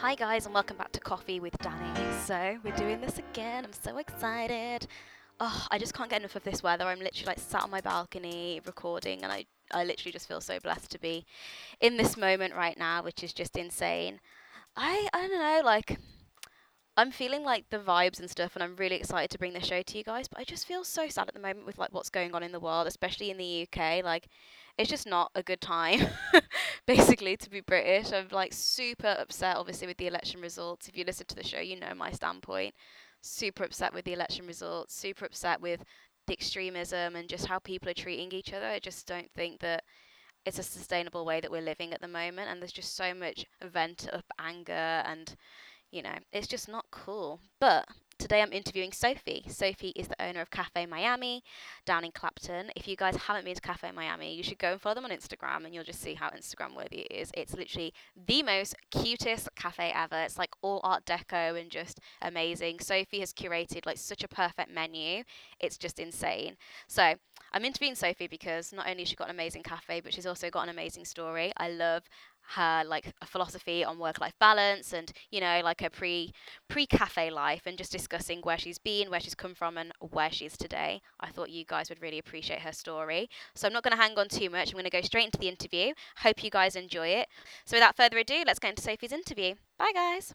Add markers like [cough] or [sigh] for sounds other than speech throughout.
Hi, guys, and welcome back to Coffee with Danny. So, we're doing this again. I'm so excited. Oh, I just can't get enough of this weather. I'm literally like sat on my balcony recording, and I, I literally just feel so blessed to be in this moment right now, which is just insane. I, I don't know, like, I'm feeling like the vibes and stuff, and I'm really excited to bring this show to you guys. But I just feel so sad at the moment with like what's going on in the world, especially in the UK. Like, it's just not a good time, [laughs] basically, to be British. I'm like super upset, obviously, with the election results. If you listen to the show, you know my standpoint. Super upset with the election results. Super upset with the extremism and just how people are treating each other. I just don't think that it's a sustainable way that we're living at the moment, and there's just so much vent up anger and you know, it's just not cool. But today I'm interviewing Sophie. Sophie is the owner of Cafe Miami down in Clapton. If you guys haven't been to Cafe Miami, you should go and follow them on Instagram and you'll just see how Instagram worthy it is. It's literally the most cutest cafe ever. It's like all art deco and just amazing. Sophie has curated like such a perfect menu. It's just insane. So, I'm interviewing Sophie because not only has she got an amazing cafe, but she's also got an amazing story. I love her like a philosophy on work life balance and you know like her pre pre cafe life and just discussing where she's been where she's come from and where she is today. I thought you guys would really appreciate her story. So i'm not going to hang on too much. I'm going to go straight into the interview. Hope you guys enjoy it. So without further ado let's get into sophie's interview. Bye guys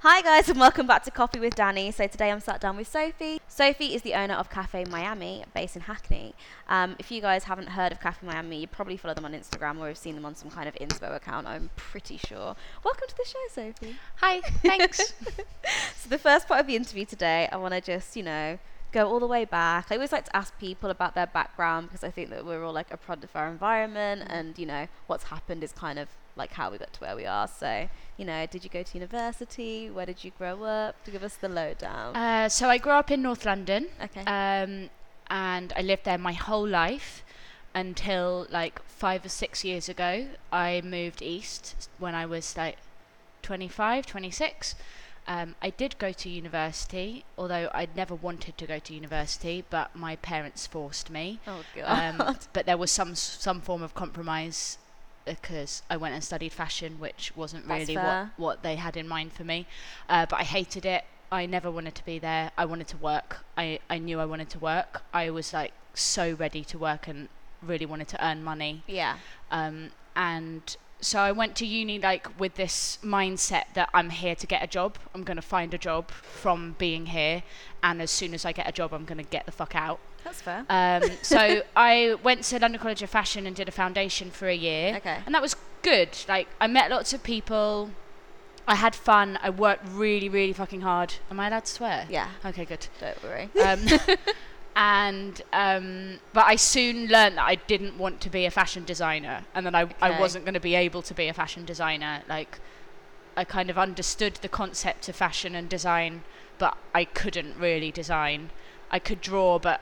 Hi guys and welcome back to Coffee with Danny. So today I'm sat down with Sophie. Sophie is the owner of Cafe Miami, based in Hackney. Um, if you guys haven't heard of Cafe Miami, you probably follow them on Instagram or have seen them on some kind of inspo account. I'm pretty sure. Welcome to the show, Sophie. Hi, thanks. [laughs] so the first part of the interview today, I want to just you know go all the way back. I always like to ask people about their background because I think that we're all like a product of our environment, mm. and you know what's happened is kind of like how we got to where we are. So, you know, did you go to university? Where did you grow up? To give us the lowdown. Uh, so I grew up in North London. Okay. Um, and I lived there my whole life until like five or six years ago. I moved east when I was like 25, 26. Um, I did go to university, although I'd never wanted to go to university, but my parents forced me. Oh god! Um, but there was some some form of compromise because I went and studied fashion, which wasn't That's really what, what they had in mind for me. Uh, but I hated it. I never wanted to be there. I wanted to work. I, I knew I wanted to work. I was like so ready to work and really wanted to earn money. Yeah. Um, and so I went to uni like with this mindset that I'm here to get a job. I'm going to find a job from being here, and as soon as I get a job, I'm going to get the fuck out. That's fair. Um, [laughs] so I went to London College of Fashion and did a foundation for a year. Okay. And that was good. Like I met lots of people. I had fun. I worked really, really fucking hard. Am I allowed to swear? Yeah. Okay, good. Don't worry. Um, [laughs] and um, but I soon learned that I didn't want to be a fashion designer, and that I Okay. I wasn't going to be able to be a fashion designer. Like I kind of understood the concept of fashion and design, but I couldn't really design. I could draw, but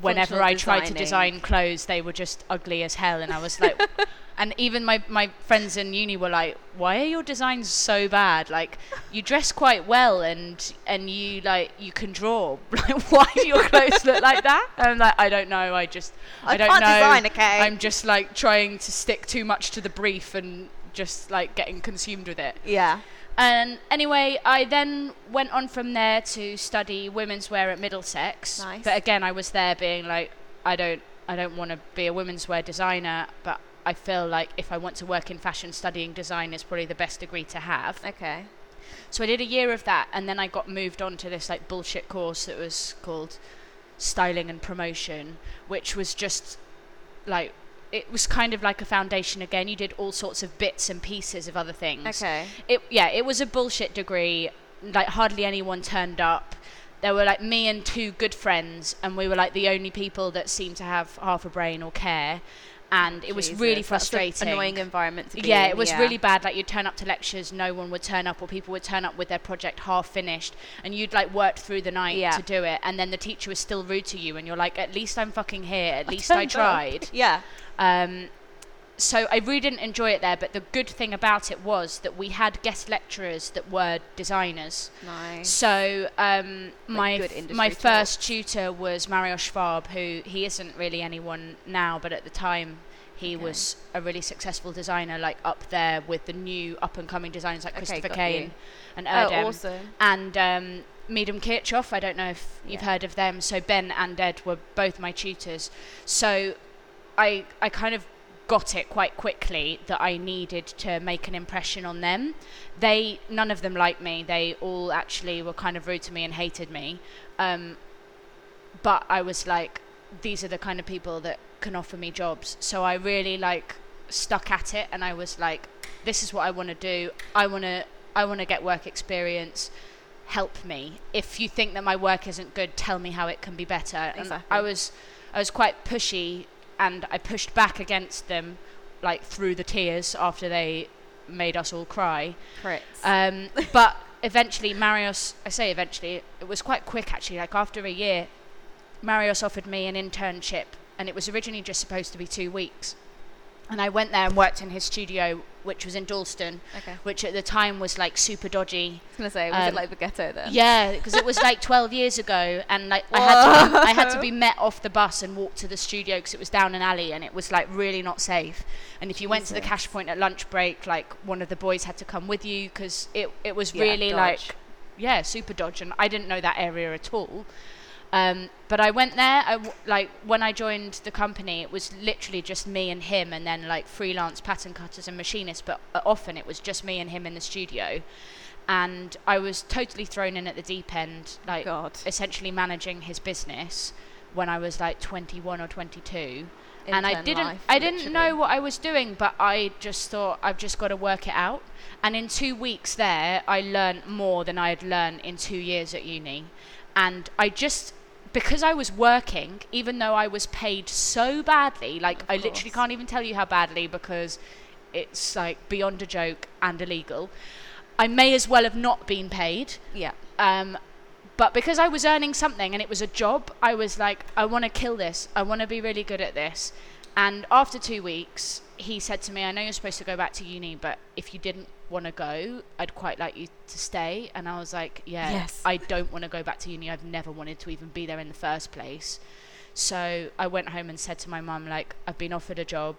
whenever Functional I tried to design clothes, they were just ugly as hell, and I was like. [laughs] And even my, my friends in uni were like, "Why are your designs so bad? Like, you dress quite well, and and you like you can draw. [laughs] Like, why do your clothes look like that?" And I'm like, "I don't know. I just I don't can't know. design, okay? I'm just like trying to stick too much to the brief and just like getting consumed with it." yeah. And anyway, I then went on from there to study women's wear at Middlesex. Nice. But again, I was there being like, I don't, I don't want to be a women's wear designer, but I feel like if I want to work in fashion, studying design is probably the best degree to have. Okay. So I did a year of that, and then I got moved on to this like bullshit course that was called styling and promotion, which was just like it was kind of like a foundation again. You did all sorts of bits and pieces of other things. Okay. It yeah, it was a bullshit degree. Like hardly anyone turned up. There were like me and two good friends, and we were like the only people that seemed to have half a brain or care. And it was really frustrating. annoying environment to be Yeah, in, it was yeah. really bad. Like you'd turn up to lectures, no one would turn up, or people would turn up with their project half finished, and you'd like worked through the night Yeah. to do it, and then the teacher was still rude to you, and you're like, at least I'm fucking here. At [laughs] least I up. tried. Yeah. Um, so I really didn't enjoy it there, but the good thing about it was that we had guest lecturers that were designers. Nice. So um, my f- my talk. first tutor was Marios Schwab, who he isn't really anyone now, but at the time He Okay. was a really successful designer, like up there with the new up and coming designers like Okay, Christopher Kane and Oh, Erdem awesome. and um, Meadham Kirchhoff. I don't know if you've heard of them. So Ben and Ed were both my tutors. So I I kind of got it quite quickly that I needed to make an impression on them. They none of them liked me. They all actually were kind of rude to me and hated me. Um, but I was like, these are the kind of people that can offer me jobs. So I really like stuck at it, and I was like, this is what I want to do. I want to I want to get work experience. Help me. If you think that my work isn't good, tell me how it can be better. And I was I was quite pushy, and I pushed back against them, like through the tears after they made us all cry. Crits. Um, [laughs] but eventually, Marios, I say eventually, it was quite quick actually. Like after a year, Marios offered me an internship, and it was originally just supposed to be two weeks. And I went there and worked in his studio, which was in Dalston, okay. Which at the time was like super dodgy. I was gonna say, was Um, it like the ghetto then? Yeah, because it was like 12 years ago, and like I had to be, I had to be met off the bus and walk to the studio because it was down an alley, and it was like really not safe. And if you went to the cash point at lunch break, like one of the boys had to come with you because it it was Yeah, really dodge. like yeah super dodgy, and I didn't know that area at all. Um, but I went there. I w- like when I joined the company, it was literally just me and him, and then like freelance pattern cutters and machinists. But uh, often it was just me and him in the studio, and I was totally thrown in at the deep end, like God. essentially managing his business when I was like 21 or 22 and I didn't life, I didn't literally. know what I was doing but I just thought I've just got to work it out and in 2 weeks there I learned more than I had learned in 2 years at uni and I just because I was working even though I was paid so badly like I literally can't even tell you how badly because it's like beyond a joke and illegal I may as well have not been paid Yeah. um, but because I was earning something and it was a job, I was like, I want to kill this. I want to be really good at this. And after two weeks, he said to me, I know you're supposed to go back to uni, but if you didn't want to go, I'd quite like you to stay. And I was like, Yeah, Yes. I don't want to go back to uni. I've never wanted to even be there in the first place. So I went home and said to my mum, like, I've been offered a job.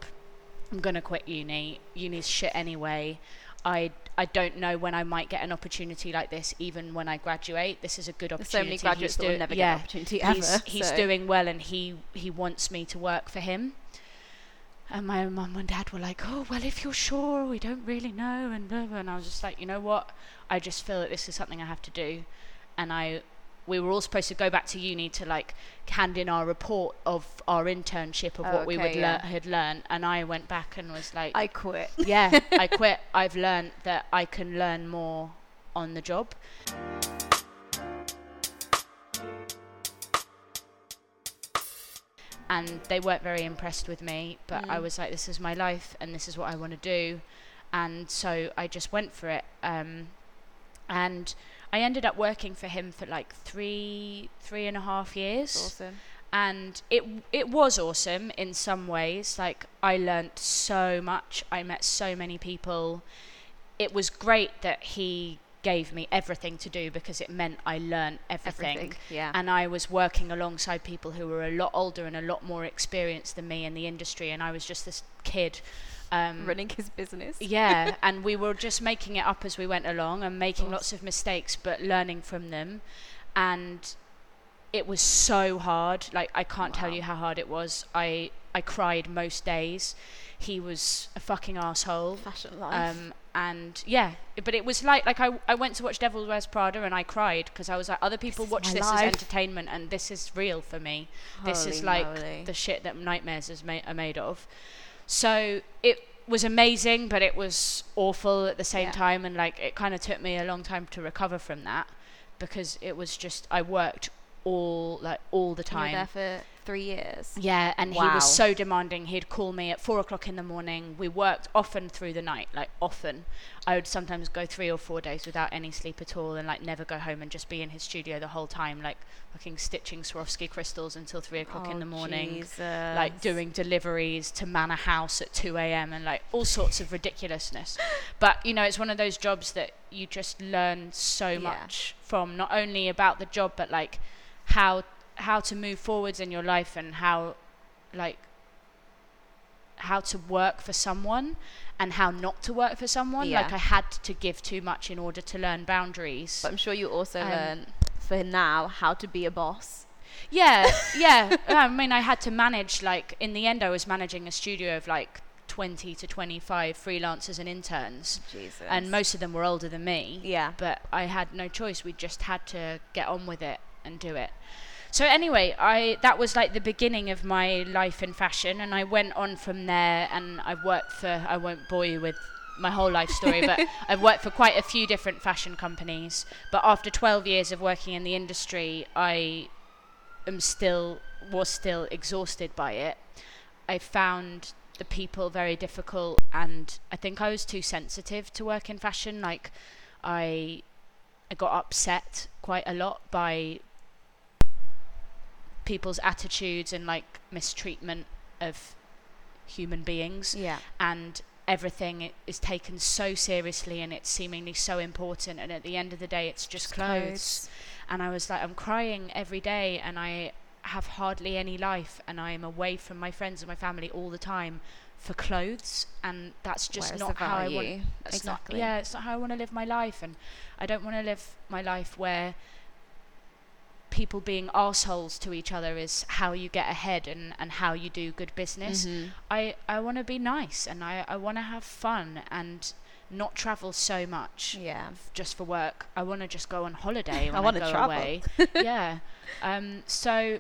I'm going to quit uni. Uni's shit anyway. I, I don't know when I might get an opportunity like this, even when I graduate. This is a good There's opportunity. so many graduates He's that will do- never yeah, get an opportunity ever. he's, he's so- doing well and he, he wants me to work for him. And my mum and dad were like, oh, well, if you're sure, we don't really know. And, blah, blah. and I was just like, you know what? I just feel that this is something I have to do. And I, we were all supposed to go back to uni to like hand in our report of our internship of Oh, what we okay, would yeah. lear- had learned. And I went back and was like, I quit. [laughs] yeah, I [laughs] quit. I've learned that I can learn more on the job. And they weren't very impressed with me, but I Mm. was like, this is my life and this is what I want to do. And so I just went for it. Um, and I ended up working for him for like three, three and a half years Awesome. and it it was awesome in some ways like i learnt so much i met so many people it was great that he gave me everything to do because it meant i learnt everything, Everything. Yeah. and i was working alongside people who were a lot older and a lot more experienced than me in the industry and i was just this kid um, Running his business. yeah, [laughs] and we were just making it up as we went along and making course. lots of mistakes, but learning from them. And it was so hard. Like I can't tell you how hard it was. I I cried most days. He was a fucking asshole. Fashion life. Um, and yeah, but it was like like I, I went to watch Devil Wears Prada and I cried because I was like other people is watch this as entertainment and this is real for me Holy this is like moly. the shit that nightmares is ma- are made of. So it was amazing, but it was awful at the same Yeah. time, and like it kind of took me a long time to recover from that because it was just I worked all like all the time. Three years. Yeah, and he was so demanding. He'd call me at four o'clock in the morning. We worked often through the night, like often. I would sometimes go three or four days without any sleep at all, and like never go home and just be in his studio the whole time, like fucking stitching Swarovski crystals until three o'clock in Oh, the morning Jesus. like doing deliveries to Manor House at 2 a.m. and like all sorts of ridiculousness. But you know, it's one of those jobs that you just learn so Yeah. much from not only about the job but like how how to move forwards in your life and how like how to work for someone and how not to work for someone. Yeah. Like I had to give too much in order to learn boundaries. But I'm sure you also Um, learn for now how to be a boss. Yeah, [laughs] yeah. I mean, I had to manage, like, in the end, I was managing a studio of like 20 to 25 freelancers and interns. Jesus. And most of them were older than me. Yeah. But I had no choice. We just had to get on with it and do it. So anyway, I that was like the beginning of my life in fashion, and I went on from there. And I've worked for I won't bore you with my whole life story, but [laughs] I've worked for quite a few different fashion companies. But after 12 years of working in the industry, I am still was still exhausted by it. I found the people very difficult, and I think I was too sensitive to work in fashion. Like, I I got upset quite a lot by people's attitudes and like mistreatment of human beings Yeah. and everything is taken so seriously and it's seemingly so important and at the end of the day it's just, clothes. and I was like I'm crying every day and I have hardly any life and I am away from my friends and my family all the time for clothes and that's just Where's not how I want that's Exactly. not yeah it's not how I want to live my life and I don't want to live my life where people being assholes to each other is how you get ahead and, and how you do good business Mhm. I, I want to be nice and I, I want to have fun and not travel so much Yeah. f- just for work. I want to just go on holiday [laughs] I, wanna go travel. away. [laughs] yeah. Um, so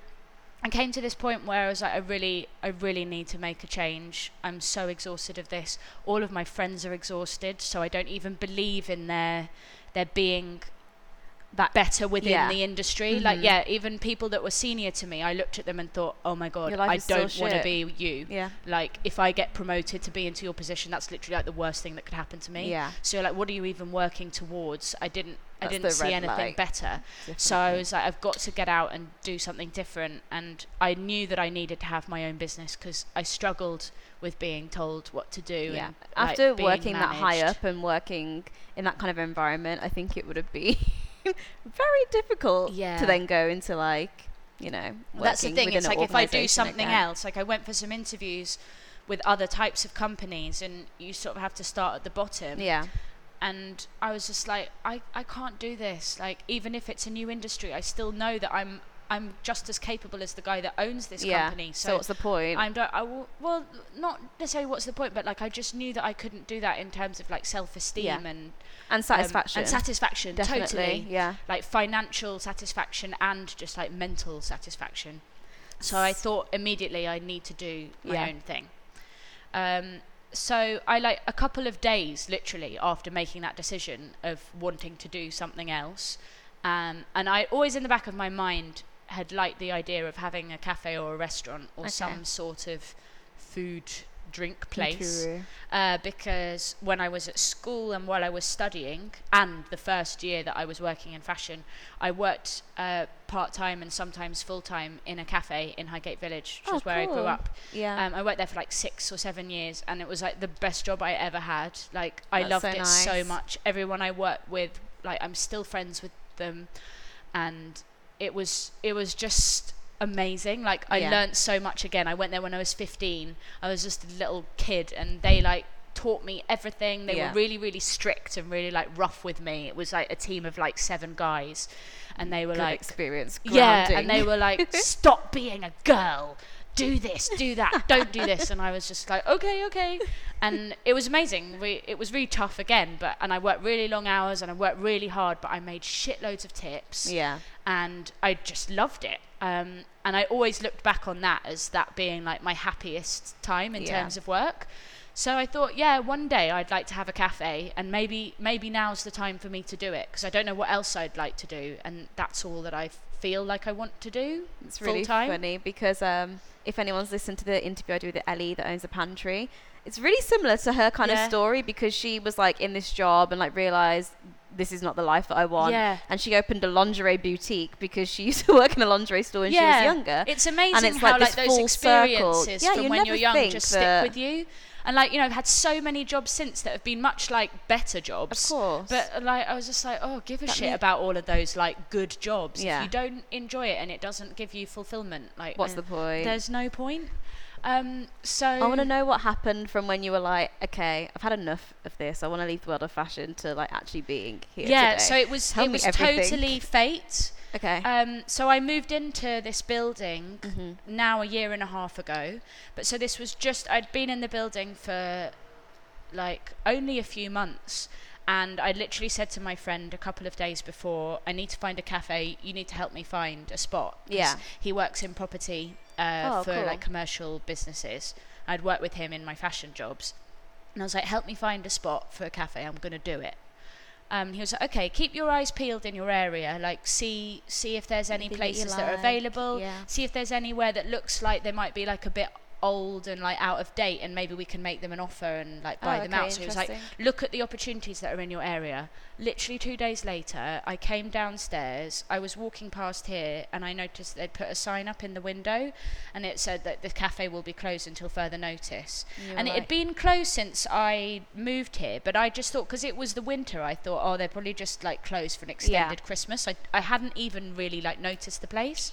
I came to this point where I was like, I really, I really need to make a change. I'm so exhausted of this. All of my friends are exhausted, so I don't even believe in their, their being That better within Yeah. the industry. Like, Mhm. yeah, even people that were senior to me, I looked at them and thought, oh my god, I don't want to be you. Yeah. Like, if I get promoted to be into your position, that's literally like the worst thing that could happen to me. Yeah. So, like, what are you even working towards? I didn't, I didn't see anything light. better. So I was like, I've got to get out and do something different. And I knew that I needed to have my own business because I struggled with being told what to do. Yeah. And, After being working that high up and working in that kind of environment, I think it would have been [laughs] very difficult Yeah. to then go into like, you know, That's the thing. It's like if I do something again. else, like I went for some interviews with other types of companies, and you sort of have to start at the bottom. Yeah. And I was just like, I, I can't do this. Like even if it's a new industry, I still know that I'm I'm just as capable as the guy that owns this yeah. company. So, what's the point? I'm don't, I will, well, not necessarily what's the point, but like I just knew that I couldn't do that in terms of like self-esteem Yeah. and and um, satisfaction. and satisfaction, Definitely. totally, Yeah. like financial satisfaction and just like mental satisfaction. So I thought immediately I need to do my Yeah. own thing. Um, so I like a couple of days, literally, after making that decision of wanting to do something else, um, and I always in the back of my mind had liked the idea of having a cafe or a restaurant or Okay. some sort of food drink place uh, because when I was at school and while I was studying, and the first year that I was working in fashion, I worked uh, part time and sometimes full time in a cafe in Highgate Village, which Oh, is where I grew up. Yeah. Um, I worked there for like six or seven years, and it was like the best job I ever had. Like I That's loved so it so much. Everyone I worked with, like I'm still friends with them, and it was it was just amazing. Like I Yeah. learnt so much again. I went there when I was 15. I was just a little kid, and they like taught me everything. They Yeah. were really really strict and really like rough with me. It was like a team of like seven guys, and they were Good like experience. yeah, and they were like, [laughs] "Stop being a girl. Do this, do that. Don't do this." And I was just like, "Okay, okay." And it was amazing. We, it was really tough again, but and I worked really long hours and I worked really hard, but I made shitloads of tips Yeah. and I just loved it. Um, and I always looked back on that as that being like my happiest time in Yeah. terms of work. So I thought, yeah, one day I'd like to have a cafe, and maybe maybe now's the time for me to do it because I don't know what else I'd like to do, and that's all that I feel like I want to do. It's really full-time. funny because um, if anyone's listened to the interview I do with Ellie that owns a pantry, it's really similar to her kind Yeah. of story because she was like in this job and like realized this is not the life that I want. Yeah. And she opened a lingerie boutique because she [laughs] used to work in a lingerie store when she was younger. It's amazing and it's how like like, those experiences Yeah, from you when you're young just stick with you. And like, you know, I've had so many jobs since that have been much like better jobs. Of course. But like I was just like, oh, give a That shit about all of those like good jobs. Yeah. If you don't enjoy it and it doesn't give you fulfillment, like What's uh, the point? There's no point. Um, so I want to know what happened from when you were like, okay, I've had enough of this. I want to leave the world of fashion to like actually being here. Yeah, today. so it was Tell it was everything. totally fate. Okay. Um, so I moved into this building hmm now a year and a half ago. But so this was just I'd been in the building for like only a few months. And I literally said to my friend a couple of days before, I need to find a cafe. You need to help me find a spot. Yeah. He works in property uh, Oh, for cool. like commercial businesses. I'd worked with him in my fashion jobs. And I was like, help me find a spot for a cafe. I'm going to do it. Um, he was like, okay, keep your eyes peeled in your area. Like, see see if there's any Anything that you places that are like, available. yeah. See if there's anywhere that looks like there might be like a bit old and like out of date, and maybe we can make them an offer and like buy Oh, them okay, out. So was like, look at the opportunities that are in your area. Literally two days later, I came downstairs. I was walking past here, and I noticed they'd put a sign up in the window, and it said that the cafe will be closed until further notice. And were it had been closed since I moved here, but I just thought because it was the winter, I thought, oh, they're probably just like closed for an extended Christmas. I I hadn't even really like noticed the place.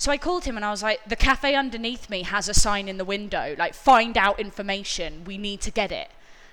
So I called him and I was like, the cafe underneath me has a sign in the window, like find out information. We need to get it.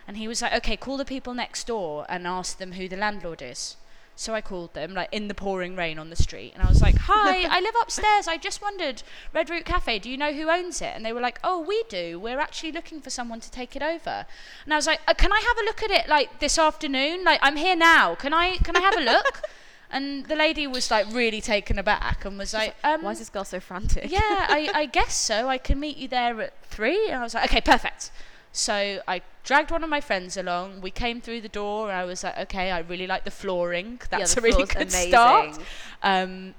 And he was like, okay, call the people next door and ask them who the landlord is. So I called them, like in the pouring rain on the street, and I was like, "Hi, [laughs] I live upstairs. I just wondered, Red Root Cafe. Do you know who owns it?" And they were like, "Oh, we do. We're actually looking for someone to take it over." And I was like, uh, "Can I have a look at it like this afternoon? Like I'm here now. Can I can I have a look?" [laughs] and the lady was like really taken aback and was like, um, Why is this girl so frantic? yeah, I, [laughs] I guess so. I can meet you there at three. And I was like, okay, perfect. So I dragged one of my friends along. We came through the door, and I was like, okay, I really like the flooring. Yeah, That's the a really good amazing. start. Um,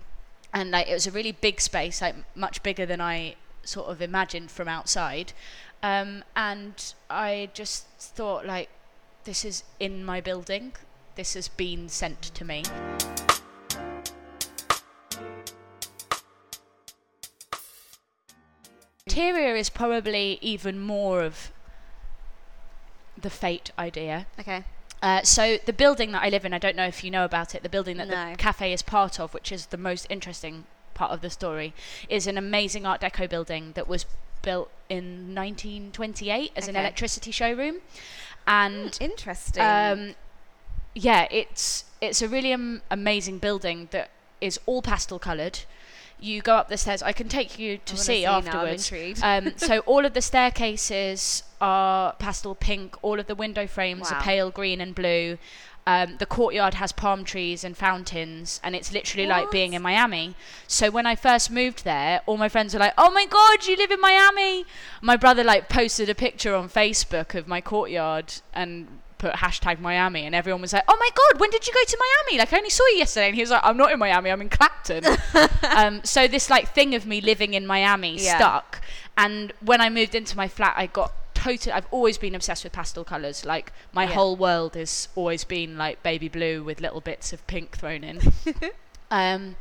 and like it was a really big space, like much bigger than I sort of imagined from outside. Um, and I just thought, like, this is in my building. This has been sent to me. Interior is probably even more of the fate idea. Okay. Uh, so the building that I live in, I don't know if you know about it. The building that No. the cafe is part of, which is the most interesting part of the story, is an amazing Art Deco building that was built in 1928 as an electricity showroom, and Interesting. um, yeah, it's it's a really am- amazing building that is all pastel coloured. You go up the stairs. I can take you to see, I'm afterwards. Um, [laughs] so all of the staircases are pastel pink. All of the window frames Wow. are pale green and blue. Um, the courtyard has palm trees and fountains, and it's literally like being in Miami. So when I first moved there, all my friends were like, "Oh my God, you live in Miami!" My brother like posted a picture on Facebook of my courtyard and put hashtag Miami, and everyone was like, "Oh my God, when did you go to Miami? Like I only saw you yesterday." And he was like, "I'm not in Miami. I'm in Clapton." [laughs] um, so this like thing of me living in Miami Yeah. stuck. And when I moved into my flat, I got totally. I've always been obsessed with pastel colors. Like my Yeah. whole world has always been like baby blue with little bits of pink thrown in. [laughs] um,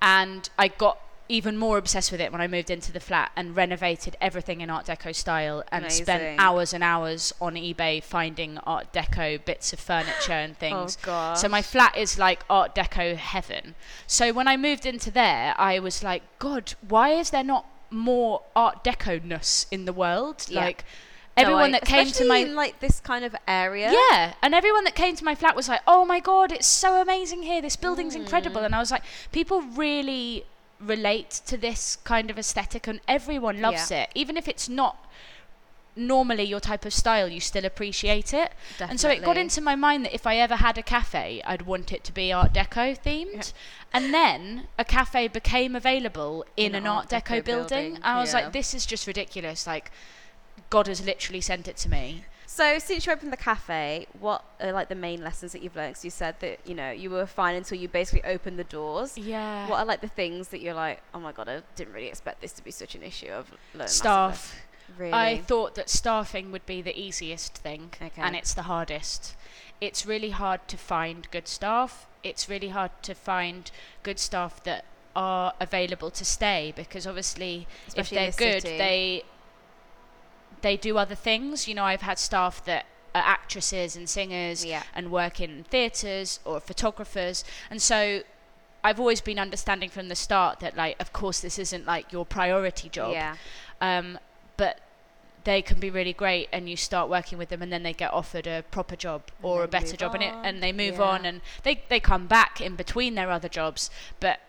and I got even more obsessed with it when I moved into the flat and renovated everything in Art Deco style and Amazing. spent hours and hours on eBay finding Art Deco bits of furniture and [gasps] things. Oh god. So my flat is like Art Deco heaven. So when I moved into there, I was like, God, why is there not more Art Deco ness in the world? Yeah. Like No, everyone I- that came to my in, like this kind of area. yeah, and everyone that came to my flat was like, "Oh my god, it's so amazing here. This building's incredible." Mm. And I was like, people really relate to this kind of aesthetic and everyone loves Yeah. it. Even if it's not normally your type of style, you still appreciate it. And so it got into my mind that if I ever had a cafe, I'd want it to be Art Deco themed. And then a cafe became available in, an Art Deco, building. building, I was yeah. like, this is just ridiculous. Like, God has literally sent it to me. So since you opened the cafe, what are like the main lessons that you've learned? 'Cause you said that you know you were fine until you basically opened the doors. Yeah. What are like the things that you're like, oh my god, I didn't really expect this to be such an issue of learned Staff. lessons." Really? I thought that staffing would be the easiest thing, Okay. and it's the hardest. It's really hard to find good staff. It's really hard to find good staff that are available to stay because obviously, Especially if they're good, city. they they do other things. You know, I've had staff that are actresses and singers Yeah. and work in theatres or photographers, and so. I've always been understanding from the start that, like, of course, this isn't like your priority job. Yeah. Um, but they can be really great and you start working with them and then they get offered a proper job And or a better job and, it, and they move Yeah. on and they, they come back in between their other jobs but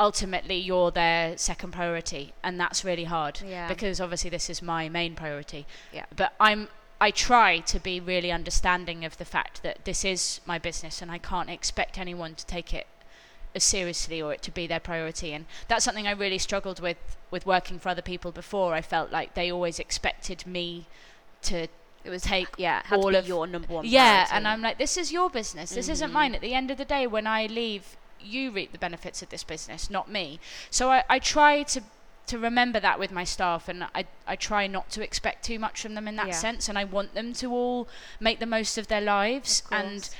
ultimately you're their second priority and that's really hard Yeah. because obviously this is my main priority Yeah. but i'm i try to be really understanding of the fact that this is my business and i can't expect anyone to take it as seriously or it to be their priority and that's something i really struggled with with working for other people before i felt like they always expected me to It was take yeah, all of- your number one. yeah priority. and i'm like this is your business this isn't Mhm. mine at the end of the day when i leave you reap the benefits of this business not me so i, I try to to remember that with my staff and I, I try not to expect too much from them in that Yeah. sense and i want them to all make the most of their lives Of and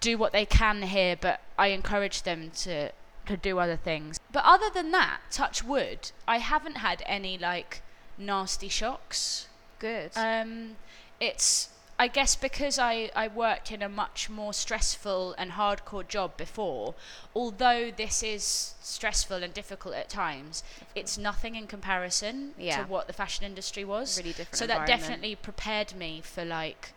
do what they can here but i encourage them to to do other things but other than that touch wood i haven't had any like nasty shocks good. um, it's I guess because I, I worked in a much more stressful and hardcore job before, although this is stressful and difficult at times, it's nothing in comparison Yeah. to what the fashion industry was. really different. so that definitely prepared me for like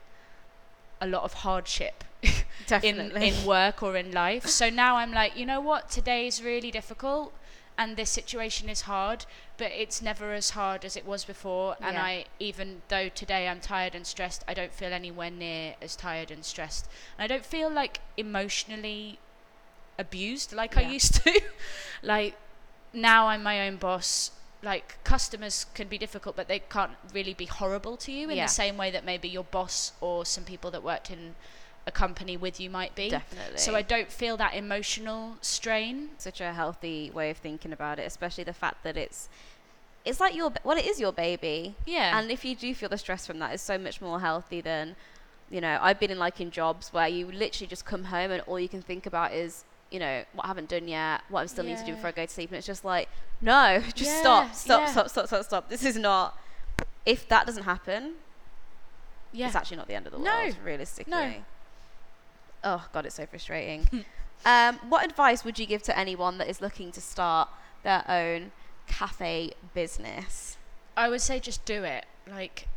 a lot of hardship [laughs] in in work or in life. So now I'm like, you know what? Today is really difficult and this situation is hard, but it's never as hard as it was before. And Yeah. I even though today I'm tired and stressed, I don't feel anywhere near as tired and stressed. And I don't feel like emotionally abused like I used to. [laughs] like now I'm my own boss. Like customers can be difficult, but they can't really be horrible to you in Yeah. the same way that maybe your boss or some people that worked in a company with you might be. definitely. So I don't feel that emotional strain. such a healthy way of thinking about it, especially the fact that it's it's like your well, it is your baby, Yeah. and if you do feel the stress from that, it's so much more healthy than you know. I've been in like in jobs where you literally just come home and all you can think about is you know what I haven't done yet, what I still need to do before I go to sleep, and it's just like no, [laughs] just Yeah, stop, stop, yeah. stop, stop, stop, stop. This is not. If that doesn't happen, yeah. it's actually not the end of the No. world, realistically. No. Oh god, it's so frustrating. [laughs] um, what advice would you give to anyone that is looking to start their own cafe business? I would say just do it. Like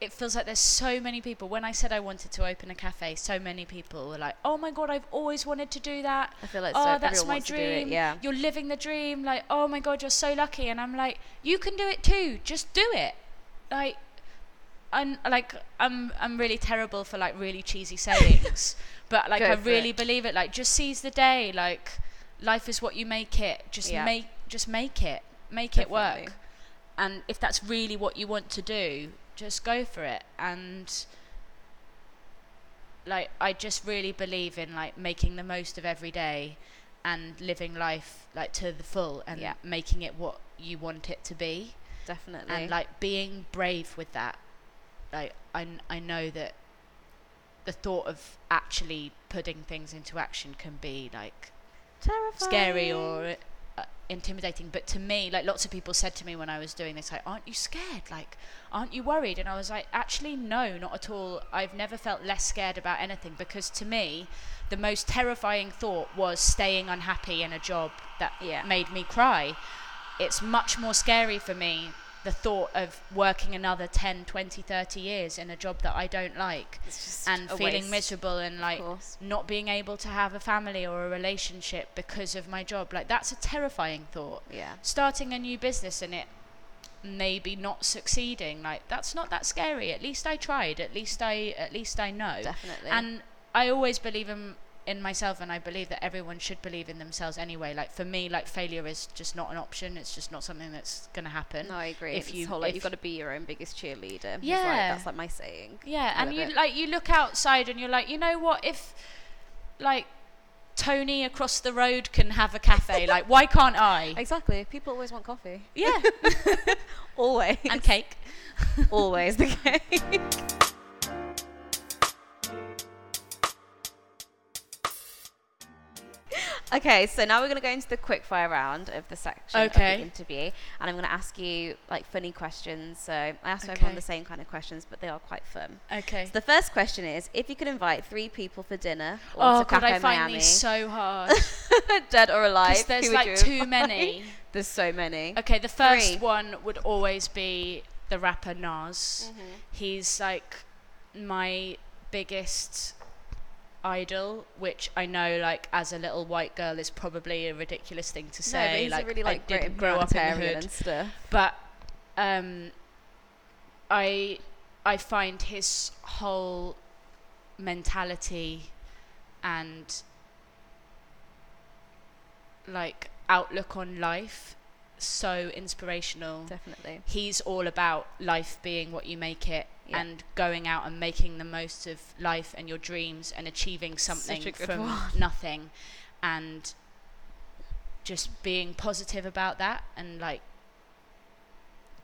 it feels like there's so many people. When I said I wanted to open a cafe, so many people were like, "Oh my god, I've always wanted to do that." I feel like oh, so that's my wants to do it, dream. Yeah, You're living the dream. Like, oh my god, you're so lucky. And I'm like, you can do it too. Just do it. Like, I'm like, I'm I'm really terrible for like really cheesy sayings, [laughs] but like Go I really it. believe it. Like, just seize the day. Like, life is what you make it. Just Yeah. make just make it. Make it work. And if that's really what you want to do, just go for it. And like I just really believe in like making the most of every day and living life like to the full and Yeah. making it what you want it to be definitely. and like being brave with that like I, I know that the thought of actually putting things into action can be like Terrifying. scary or uh, intimidating. But to me like lots of people said to me when i was doing this like aren't you scared? Like aren't you worried? And i was like actually no not at all. I've never felt less scared about anything. Because to me the most terrifying thought was staying unhappy in a job that Yeah. made me cry. It's much more scary for me the thought of working another 10 20 30 years in a job that i don't like and feeling waste, miserable and like not being able to have a family or a relationship because of my job like that's a terrifying thought. Yeah, starting a new business and it maybe not succeeding like that's not that scary. At least i tried. At least i at least i know. Definitely. and i always believe in in myself and i believe that everyone should believe in themselves anyway like for me like failure is just not an option it's just not something that's going to happen no, I agree. if If you- whole, like, if- you've got to be your own biggest cheerleader. Yeah. like, that's like my saying. Yeah, and you it. like you look outside and you're like, you know what? If like Tony across the road can have a cafe, [laughs] like why can't I? Exactly. People always want coffee. Yeah, [laughs] Always. and cake. always the [laughs] case. Okay, so now we're going to go into the quick fire round of the section of the interview, and I'm going to ask you like funny questions. So I asked everyone the same kind of questions, but they are quite fun. Okay. So the first question is: If you could invite three people for dinner or Oh to god, I find Miami, these so hard [laughs] dead or alive, there's who like too many. [laughs] There's so many. Okay, the first Three. one would always be the rapper Nas. Mm-hmm. He's like my biggest idol, which I know, like as a little white girl, is probably a ridiculous thing to No, but say. he's like, a really like I didn't grow up in the hood, and stuff. but um, I I find his whole mentality and like outlook on life so inspirational Definitely. he's all about life being what you make it Yeah. and going out and making the most of life and your dreams and achieving something from one. nothing and just being positive about that and like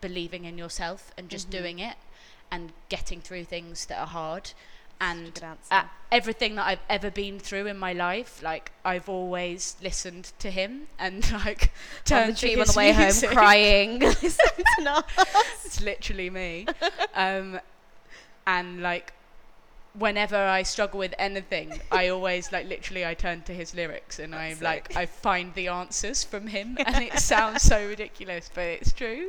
believing in yourself and just Mhm. doing it and getting through things that are hard and at everything that I've ever been through in my life, like I've always listened to him and [laughs] like turned to tube on the way music. home crying. [laughs] listening to [laughs] Nas. it's literally me. um, and like, whenever I struggle with anything, I always like literally I turn to his lyrics and I'm like. I find the answers from him, [laughs] and it sounds so ridiculous, but it's true.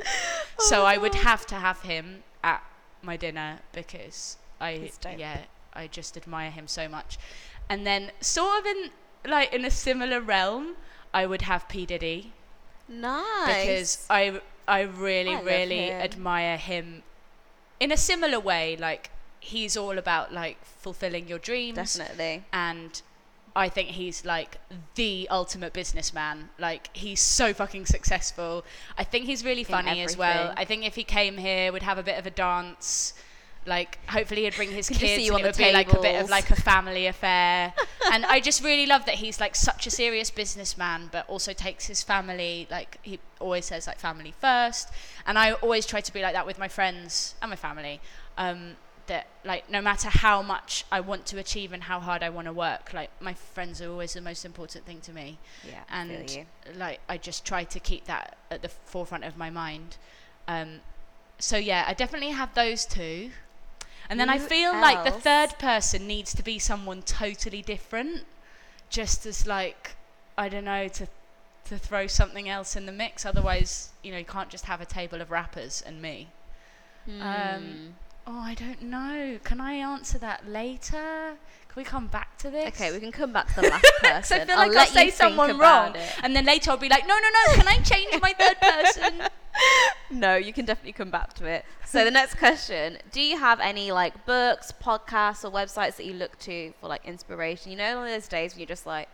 so Oh, I would have to have him at my dinner because I yeah I just admire him so much. And then sort of in like in a similar realm, I would have P Diddy Nice. because I I really I really him. admire him in a similar way like he's all about like fulfilling your dreams definitely. and I think he's like the ultimate businessman. Like he's so fucking successful. I think he's really funny as well. I think if he came here, we'd have a bit of a dance. Like hopefully he'd bring his kids you and it would be like a bit of like a family affair. [laughs] and I just really love that he's like such a serious businessman, but also takes his family like he always says like family first. And I always try to be like that with my friends and my family. Um, that like no matter how much I want to achieve and how hard I want to work, like my friends are always the most important thing to me. Yeah. And like I just try to keep that at the forefront of my mind. Um, so yeah, I definitely have those two. And then I Who feel like the third person needs to be someone totally different, just as like I don't know to to throw something else in the mix. Otherwise, you know, you can't just have a table of rappers and me. Hmm. Um, Oh, I don't know. Can I answer that later? We come back to this? Okay, we can come back to the [laughs] last person. I feel I'll like I'll say someone wrong, it. and then later I'll be like, no, no, no. Can I change my third [laughs] person? No, you can definitely come back to it. So the next question: Do you have any like books, podcasts, or websites that you look to for like inspiration? You know, on those days when you're just like,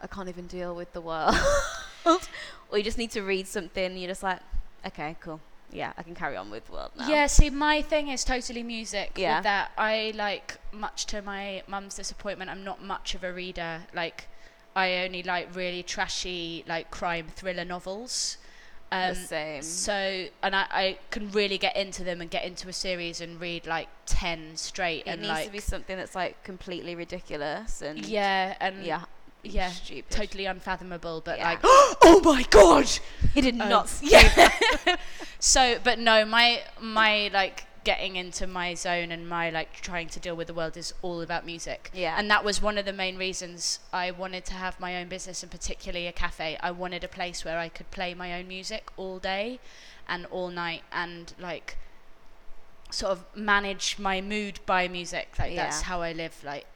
I can't even deal with the world, [laughs] or you just need to read something. You're just like, okay, cool, yeah, I can carry on with the world now. Yeah, see, my thing is totally music. Yeah. With that, I like, much to my mum's disappointment, I'm not much of a reader. Like, I only like really trashy, like crime thriller novels. the Um, same. so, and I, I can really get into them and get into a series and read like 10 straight. it and needs like, to be something that's like completely ridiculous and yeah, and yeah, yeah, stupid. totally unfathomable, but Yeah. like, [gasps] oh my god! He did Um, not. yeah. [laughs] so, but no, my my like getting into my zone and my like trying to deal with the world is all about music. Yeah. And that was one of the main reasons I wanted to have my own business and particularly a cafe. I wanted a place where I could play my own music all day and all night and like sort of manage my mood by music. Like that's how I live like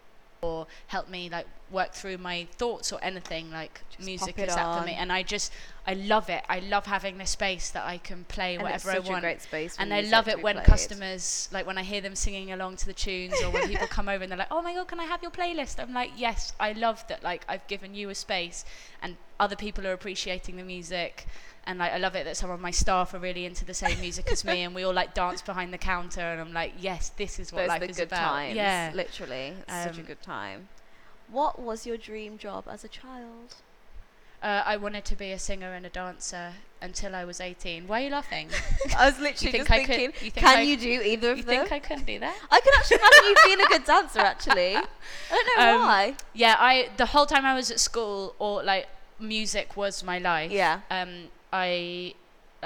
or help me like work through my thoughts or anything like Just music is that for me and I just I love it. I love having this space that I can play And whatever I want. great space And I love it when played. customers like when I hear them singing along to the tunes or when [laughs] people come over and they're like, "Oh my god, can I have your playlist?" I'm like, "Yes, I love that like I've given you a space and other people are appreciating the music." And like I love it that some of my staff are really into the same music as me and we all like dance behind the counter and I'm like, "Yes, this is what Those life are the is good about." times. Yeah. literally, it's such a Um, good time. What was your dream job as a child? Uh, I wanted to be a singer and a dancer until I was 18. Why are you laughing? [laughs] I was literally think just I could- thinking, you think can I- you do either of you them? think I couldn't do that? I can actually imagine you being a good dancer. Actually, [laughs] I don't know Um, why. Yeah, I the whole time I was at school, or like music was my life. Yeah. Um, I,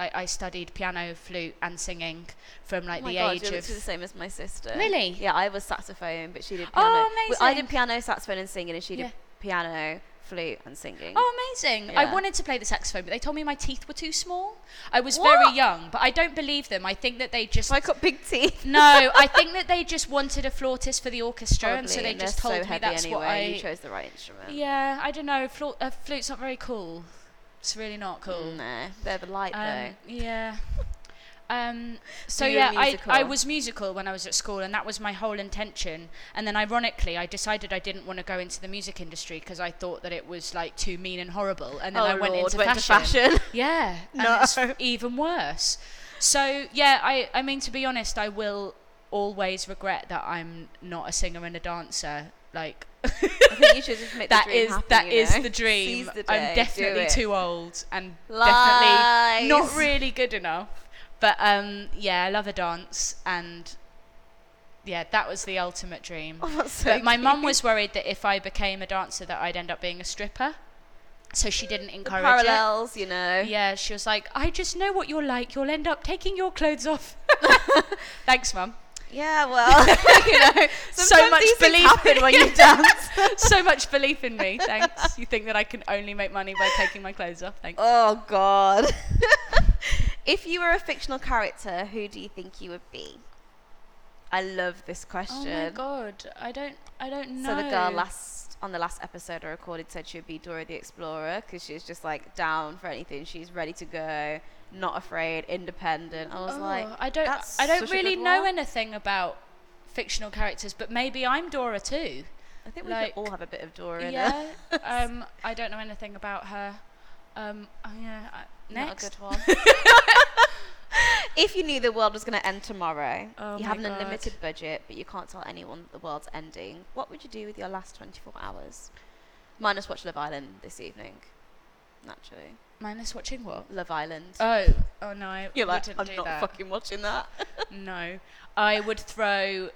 I I studied piano, flute, and singing from like oh my the god, age you're of. the same as my sister. Really? Yeah, I was saxophone, but she did Oh, piano. Well, I did piano, saxophone, and singing, and she did Yeah. piano, flute, and singing. Oh, amazing! I wanted to play the saxophone, but they told me my teeth were too small. I was What? very young, but I don't believe them. I think that they just. I got big teeth. no, I [laughs] think that they just wanted a flautist for the orchestra, and so they and just told so me heavy that's anyway. what I. You chose the right instrument. Yeah, I don't know. Flu- uh, flute's not very cool. It's really not cool. No, they're the light Um, though. yeah. [laughs] Um, so you yeah, I, I was musical when I was at school, and that was my whole intention. And then, ironically, I decided I didn't want to go into the music industry because I thought that it was like too mean and horrible. And then oh I went Lord, into went fashion. to fashion. [laughs] Yeah, and No. it's even worse. So yeah, I I mean to be honest, I will always regret that I'm not a singer and a dancer. Like I think you should just [laughs] make that the is happen, that is know? the dream. The day, I'm definitely too old and Lies. definitely not really good enough. But um, yeah, I love a dance, and yeah, that was the ultimate dream. [laughs] Oh, so but my mum was worried that if I became a dancer, that I'd end up being a stripper. So she didn't The encourage parallels, you know. Yeah, she was like, "I just know what you're like. You'll end up taking your clothes off." [laughs] Thanks, mum. Yeah, well, [laughs] you know, So much belief happen when you dance. [laughs] so much belief in me. Thanks. You think that I can only make money by taking my clothes off? Thanks. oh God. [laughs] if you were a fictional character, who do you think you would be? I love this question. Oh my god, I don't, I don't know. So the girl last on the last episode I recorded said she would be Dora the Explorer because she's just like down for anything. She's ready to go, not afraid, independent. I was Oh, like, I don't, I don't really know anything about fictional characters, but maybe I'm Dora too. I think we like, could all have a bit of Dora in Yeah. us. [laughs] um, I don't know anything about her. Um, oh yeah. I, Not a next. good one. [laughs] if you knew the world was going to end tomorrow, Oh you have an God. unlimited budget, but you can't tell anyone that the world's ending, what would you do with your last 24 hours? Minus watch Love Island this evening. Naturally. Minus watching what? Love Island. Oh, oh no, I You're like, I'm not that. fucking watching that. [laughs] No, I would throw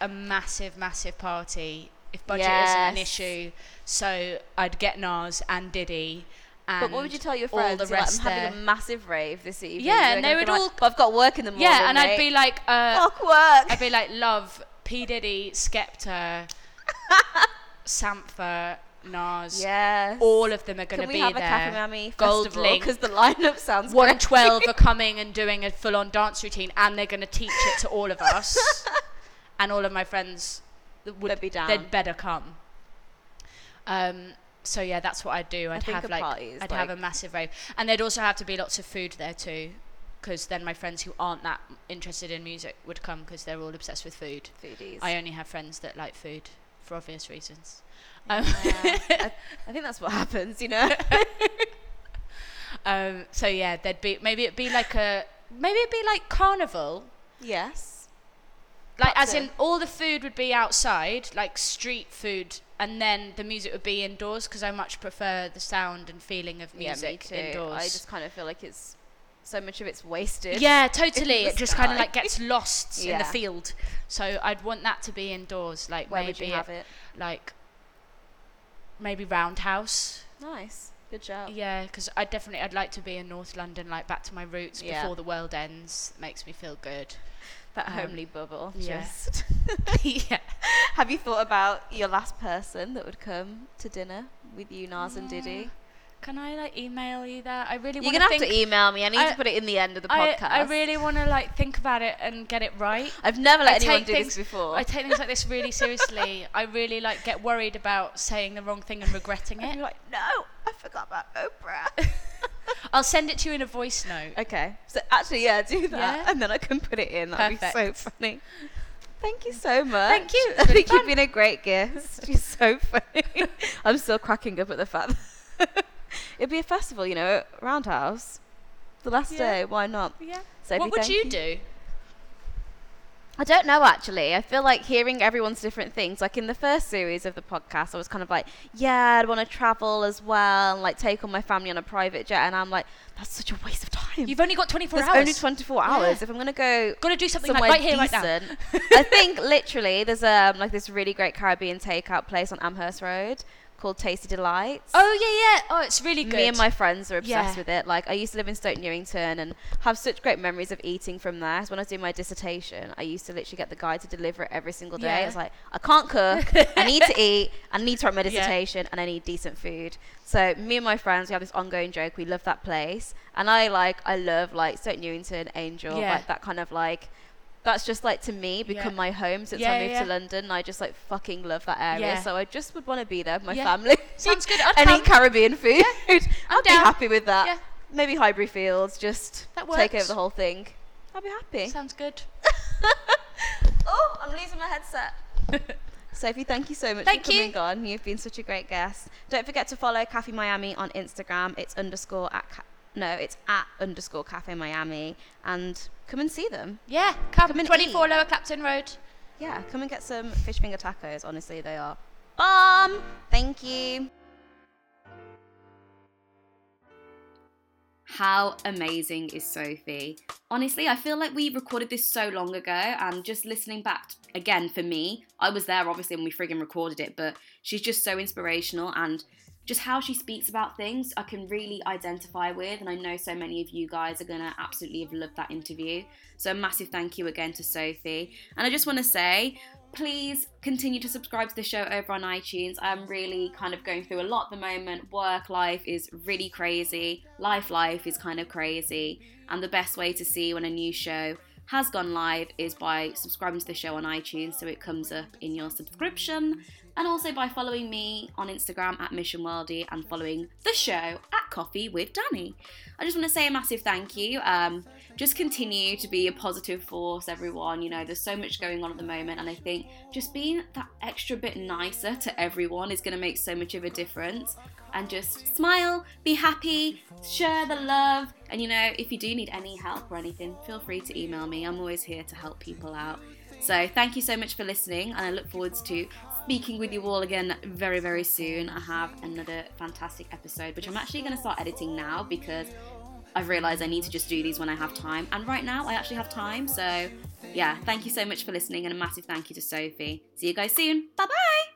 a massive, massive party if budget isn't an issue. So I'd get Nas and Diddy. And But what would you tell your all friends? the You're like, I'm having a massive rave this evening. Yeah, and they would like, all- "But I've got work in the morning. Yeah, and I'd be like, uh, fuck work. I'd be like, love, P Diddy, Skepta, [laughs] Sampha, Nas. yes. All of them are going to be have a Cafe there. Mammy GoldLink. Because the lineup sounds One great. twelve are [laughs] coming and doing a full-on dance routine, and they're going to teach it to all of us. [laughs] and all of my friends would They'd be down. They'd better come. Um. So yeah, that's what I'd do. I'd have like party is I'd have a massive rave, and there'd also have to be lots of food there too, because then my friends who aren't that interested in music would come because they're all obsessed with food. Foodies. I only have friends that like food for obvious reasons. Um, Yeah, I, I think that's what happens, you know. [laughs] um, so yeah, there'd be maybe it'd be like a maybe it'd be like carnival, yes. like as in all the food would be outside, like street food, and then the music would be indoors because I much prefer the sound and feeling of music too. indoors. I just kind of feel like it's so much of it's wasted. yeah, totally. [laughs] It just kind of like gets lost in the field. So I'd want that to be indoors, like Where maybe would you have it? like maybe Roundhouse. Nice. Good job. Yeah, because I definitely I'd like to be in North London, like back to my roots Yeah. before the world ends. Makes me feel good. That Um, homely bubble. yeah. Just. [laughs] [laughs] yeah. have you thought about your last person that would come to dinner with you, Nas and Diddy? Can I like email you that? I really You're gonna have to email me. I need I- to put it in the end of the podcast. I really want to like think about it and get it right. I've never let I anyone do things- this before. I take things like this really seriously. I really like get worried about saying the wrong thing and regretting and it. you're like, no, I forgot about Oprah. [laughs] I'll send it to you in a voice note. okay, so actually, yeah, do that, Yeah? and then I can put it in. That'd be so Perfect. funny. Thank you so much. Thank you, [laughs] it's I really think you've fun. been a great guest. [laughs] You're so funny. [laughs] I'm still cracking up at the fact that it'd be a festival, you know, Roundhouse. The last Yeah. day, why not? Yeah. Sophie, what would thank you do? I don't know actually. I feel like hearing everyone's different things. Like in the first series of the podcast, I was kind of like, yeah, I'd want to travel as well and like take all my family on a private jet. And I'm like, that's such a waste of time. You've only got 24 There's hours. only 24 hours. Yeah. If I'm gonna go Got to do something like right here, right now. [laughs] I think literally there's um like this really great Caribbean takeout place on Amhurst Road called Tasty Delights. Oh yeah, yeah. Oh, it's really good. Me and my friends are obsessed Yeah. with it. Like I used to live in Stoke Newington and have such great memories of eating from there. So when I was doing my dissertation, I used to literally get the guy to deliver it every single day. Yeah. It's like I can't cook, I need to [laughs] eat, I need to write my Yeah. dissertation, and I need decent food. So me and my friends, we have this ongoing joke. We love that place, and I like I love like Stoke Newington, Angel, Yeah. like that kind of like. That's just like to me become Yeah. my home since Yeah, I moved yeah, to. London. I just like fucking love that area. So I just would want to be there with my family. Sounds [laughs] good. I'd eat Caribbean food. [laughs] I'd be down. happy with that. Maybe Highbury Fields, just take over the whole thing. I'd be happy. Sounds good. [laughs] oh, I'm losing my headset. Sophie, thank you so much Thank for you. coming on. You've been such a great guest. Don't forget to follow Cafe Miami on Instagram. It's underscore at ca- no, it's at underscore Cafe Miami, and come and see them. Yeah, come, Come 24 eat. Lower Clapton Road. Yeah, come and get some fish finger tacos. Honestly, they are bomb. Thank you. How amazing is Sophie? Honestly, I feel like we recorded this so long ago, and just listening back again for me, I was there obviously when we friggin' recorded it, but she's just so inspirational and just how she speaks about things, I can really identify with, and I know so many of you guys are gonna absolutely have loved that interview. So, a massive thank you again to Sophie. And I just wanna say, please continue to subscribe to the show over on iTunes. I'm really kind of going through a lot at the moment. Work life is really crazy, life life is kind of crazy, and the best way to see when a new show has gone live is by subscribing to the show on iTunes so it comes up in your subscription. And also by following me on Instagram at Mission Worldy and following the show at Coffee with Danny. I just want to say a massive thank you. Um, just continue to be a positive force, everyone. You know, there's so much going on at the moment, and I think just being that extra bit nicer to everyone is going to make so much of a difference. And just smile, be happy, share the love, and you know, if you do need any help or anything, feel free to email me. I'm always here to help people out. So, thank you so much for listening, and I look forward to speaking with you all again very, very soon. I have another fantastic episode, which I'm actually going to start editing now because I've realised I need to just do these when I have time. And right now, I actually have time. So, yeah, thank you so much for listening, and a massive thank you to Sophie. See you guys soon. Bye bye.